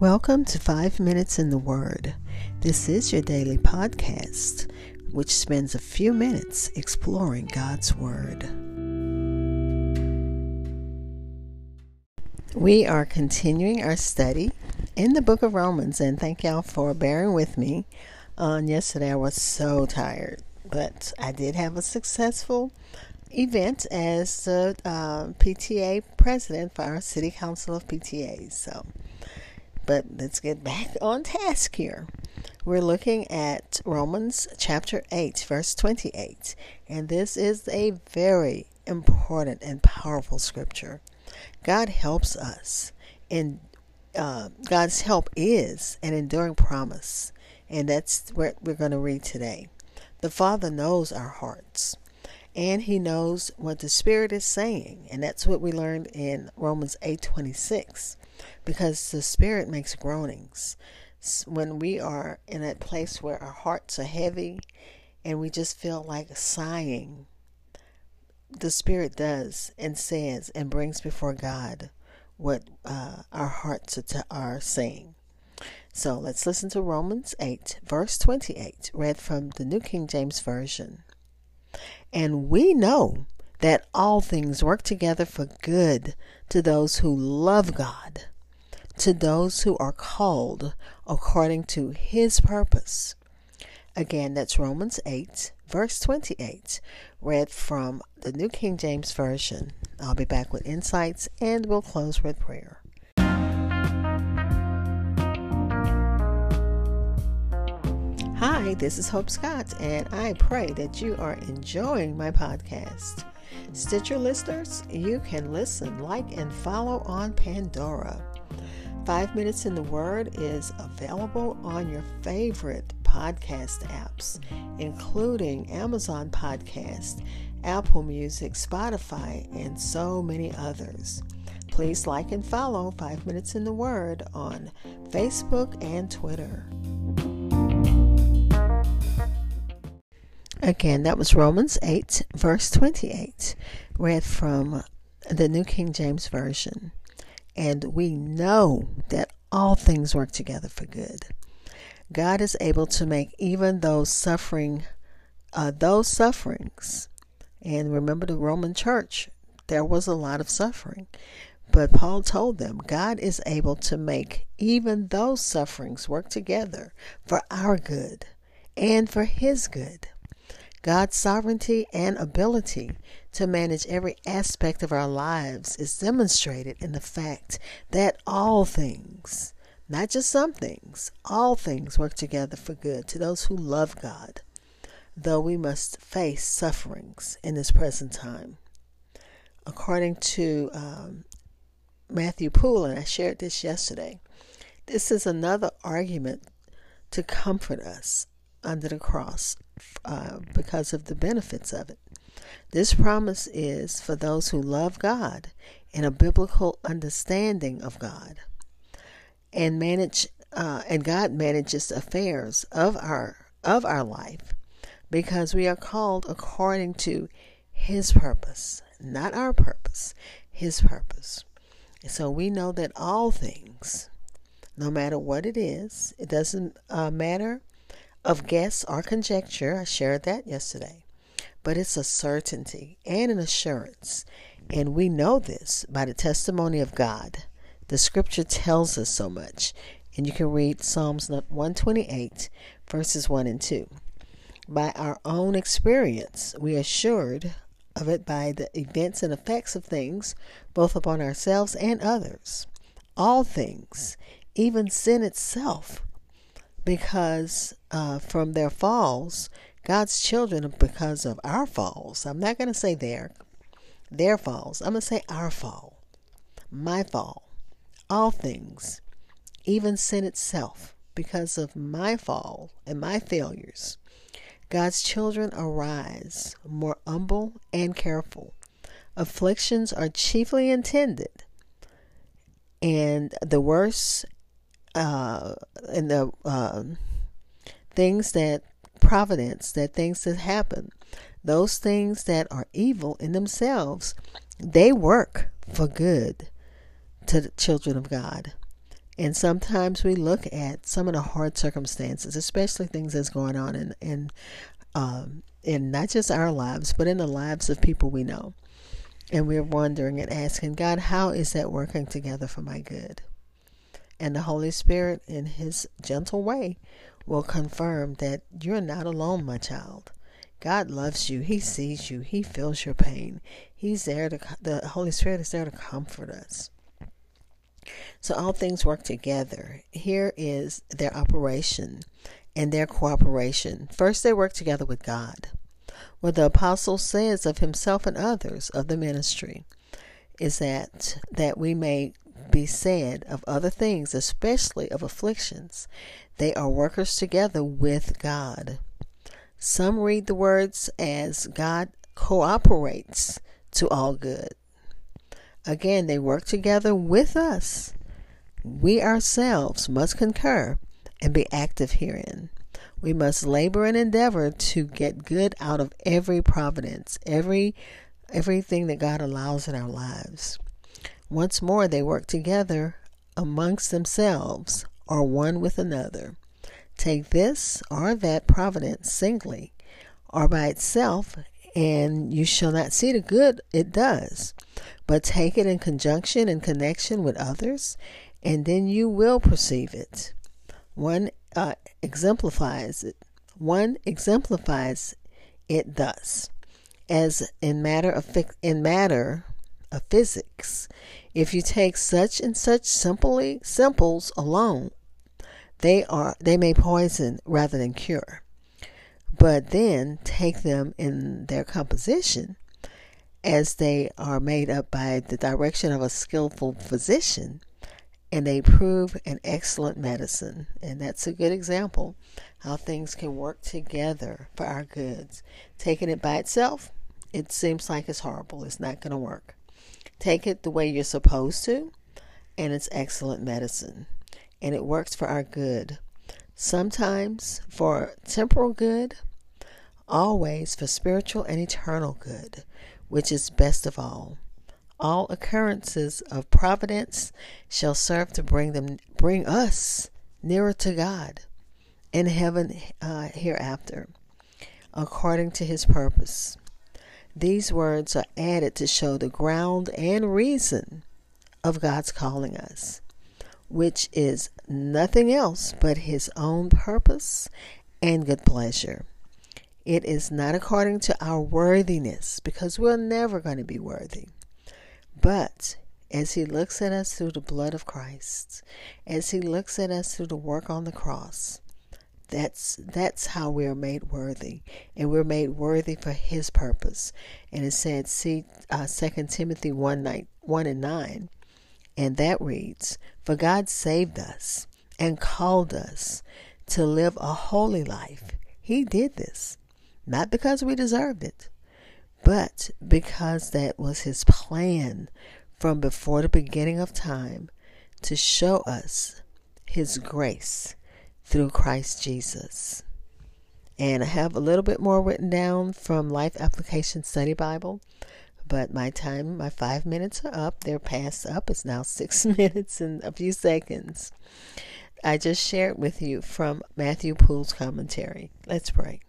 Welcome to Five Minutes in the Word. This is your daily podcast, which spends a few minutes exploring God's Word. We are continuing our study in the book of Romans, and thank y'all for bearing with me. On yesterday, I was so tired, but I did have a successful event as the uh, PTA president for our City Council of PTAs. So, but let's get back on task here. We're looking at Romans chapter 8, verse 28. And this is a very important and powerful scripture. God helps us, and uh, God's help is an enduring promise. And that's what we're going to read today. The Father knows our hearts and he knows what the spirit is saying and that's what we learned in Romans 8:26 because the Spirit makes groanings. When we are in a place where our hearts are heavy and we just feel like sighing, the Spirit does and says and brings before God what uh, our hearts are, are saying. So let's listen to Romans 8, verse 28, read from the New King James Version. And we know that all things work together for good to those who love God, to those who are called according to his purpose. Again, that's Romans 8, verse 28, read from the New King James Version. I'll be back with insights and we'll close with prayer. Hi, this is Hope Scott, and I pray that you are enjoying my podcast. Stitcher listeners, you can listen, like, and follow on Pandora. Five Minutes in the Word is available on your favorite podcast apps, including Amazon Podcast, Apple Music, Spotify, and so many others. Please like and follow Five Minutes in the Word on Facebook and Twitter. Again, that was Romans 8, verse 28, read from the New King James Version. And we know that all things work together for good. God is able to make even those suffering, uh, those sufferings. And remember the Roman church, there was a lot of suffering. But Paul told them God is able to make even those sufferings work together for our good and for his good. God's sovereignty and ability to manage every aspect of our lives is demonstrated in the fact that all things, not just some things, all things work together for good to those who love God, though we must face sufferings in this present time. According to um, Matthew Poole, and I shared this yesterday, this is another argument to comfort us under the cross uh, because of the benefits of it. This promise is for those who love God and a biblical understanding of God, and manage uh, and God manages affairs of our of our life because we are called according to His purpose, not our purpose, His purpose. So we know that all things, no matter what it is, it doesn't uh, matter of guess or conjecture. I shared that yesterday. But it's a certainty and an assurance. And we know this by the testimony of God. The scripture tells us so much. And you can read Psalms 128, verses 1 and 2. By our own experience, we are assured of it by the events and effects of things, both upon ourselves and others. All things, even sin itself, because uh, from their falls, God's children, because of our falls, I'm not going to say their, their falls, I'm going to say our fall, my fall, all things, even sin itself, because of my fall and my failures. God's children arise more humble and careful. Afflictions are chiefly intended, and the worst uh, and the uh, things that providence, that things that happen, those things that are evil in themselves, they work for good to the children of God. And sometimes we look at some of the hard circumstances, especially things that's going on in in um, in not just our lives, but in the lives of people we know. And we're wondering and asking God, how is that working together for my good? And the Holy Spirit, in His gentle way, will confirm that you're not alone, my child. God loves you. He sees you. He feels your pain. He's there to, the Holy Spirit is there to comfort us. So all things work together. Here is their operation and their cooperation. First, they work together with God. What the apostle says of himself and others of the ministry is that that we may be said of other things, especially of afflictions. They are workers together with God. Some read the words as God cooperates to all good. Again, they work together with us. We ourselves must concur and be active herein. We must labor and endeavor to get good out of every providence, every everything that God allows in our lives. Once more they work together amongst themselves or one with another. Take this or that providence singly or by itself, and you shall not see the good it does. But take it in conjunction and connection with others, and then you will perceive it. One uh, exemplifies it. One exemplifies it thus, as in matter of in matter of physics. If you take such and such simply simples alone, they are they may poison rather than cure. But then take them in their composition as they are made up by the direction of a skillful physician and they prove an excellent medicine. And that's a good example how things can work together for our goods. Taking it by itself, it seems like it's horrible. It's not going to work. Take it the way you're supposed to, and it's excellent medicine. And it works for our good. Sometimes for temporal good, always for spiritual and eternal good, which is best of all all occurrences of providence shall serve to bring them bring us nearer to God in heaven uh, hereafter according to his purpose these words are added to show the ground and reason of God's calling us which is nothing else but his own purpose and good pleasure. It is not according to our worthiness because we're never going to be worthy. But as he looks at us through the blood of Christ, as he looks at us through the work on the cross, that's that's how we are made worthy, and we're made worthy for His purpose. And it said, see, uh, Second Timothy one nine one and nine, and that reads, "For God saved us and called us to live a holy life. He did this, not because we deserved it, but because that was his plan from before the beginning of time to show us his grace through Christ Jesus. And I have a little bit more written down from Life Application Study Bible, but my time, my five minutes are up. They're past up. It's now six minutes and a few seconds. I just shared with you from Matthew Poole's commentary. Let's pray.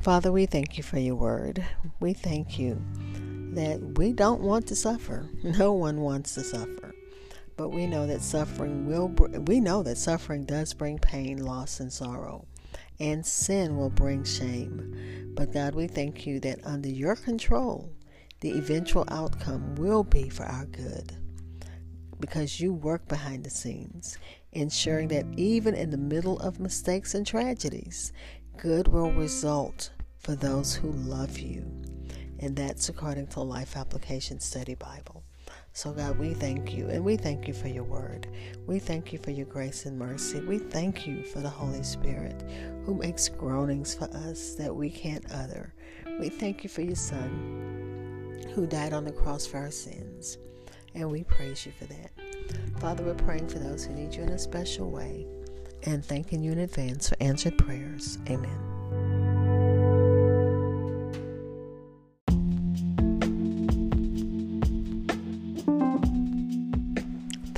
Father, we thank you for your word. We thank you that we don't want to suffer. No one wants to suffer. But we know that suffering will we know that suffering does bring pain, loss and sorrow. And sin will bring shame. But God, we thank you that under your control, the eventual outcome will be for our good. Because you work behind the scenes, ensuring that even in the middle of mistakes and tragedies, good will result for those who love you. And that's according to Life Application Study Bible. So, God, we thank you. And we thank you for your word. We thank you for your grace and mercy. We thank you for the Holy Spirit who makes groanings for us that we can't utter. We thank you for your Son who died on the cross for our sins. And we praise you for that. Father, we're praying for those who need you in a special way and thanking you in advance for answered prayers. Amen.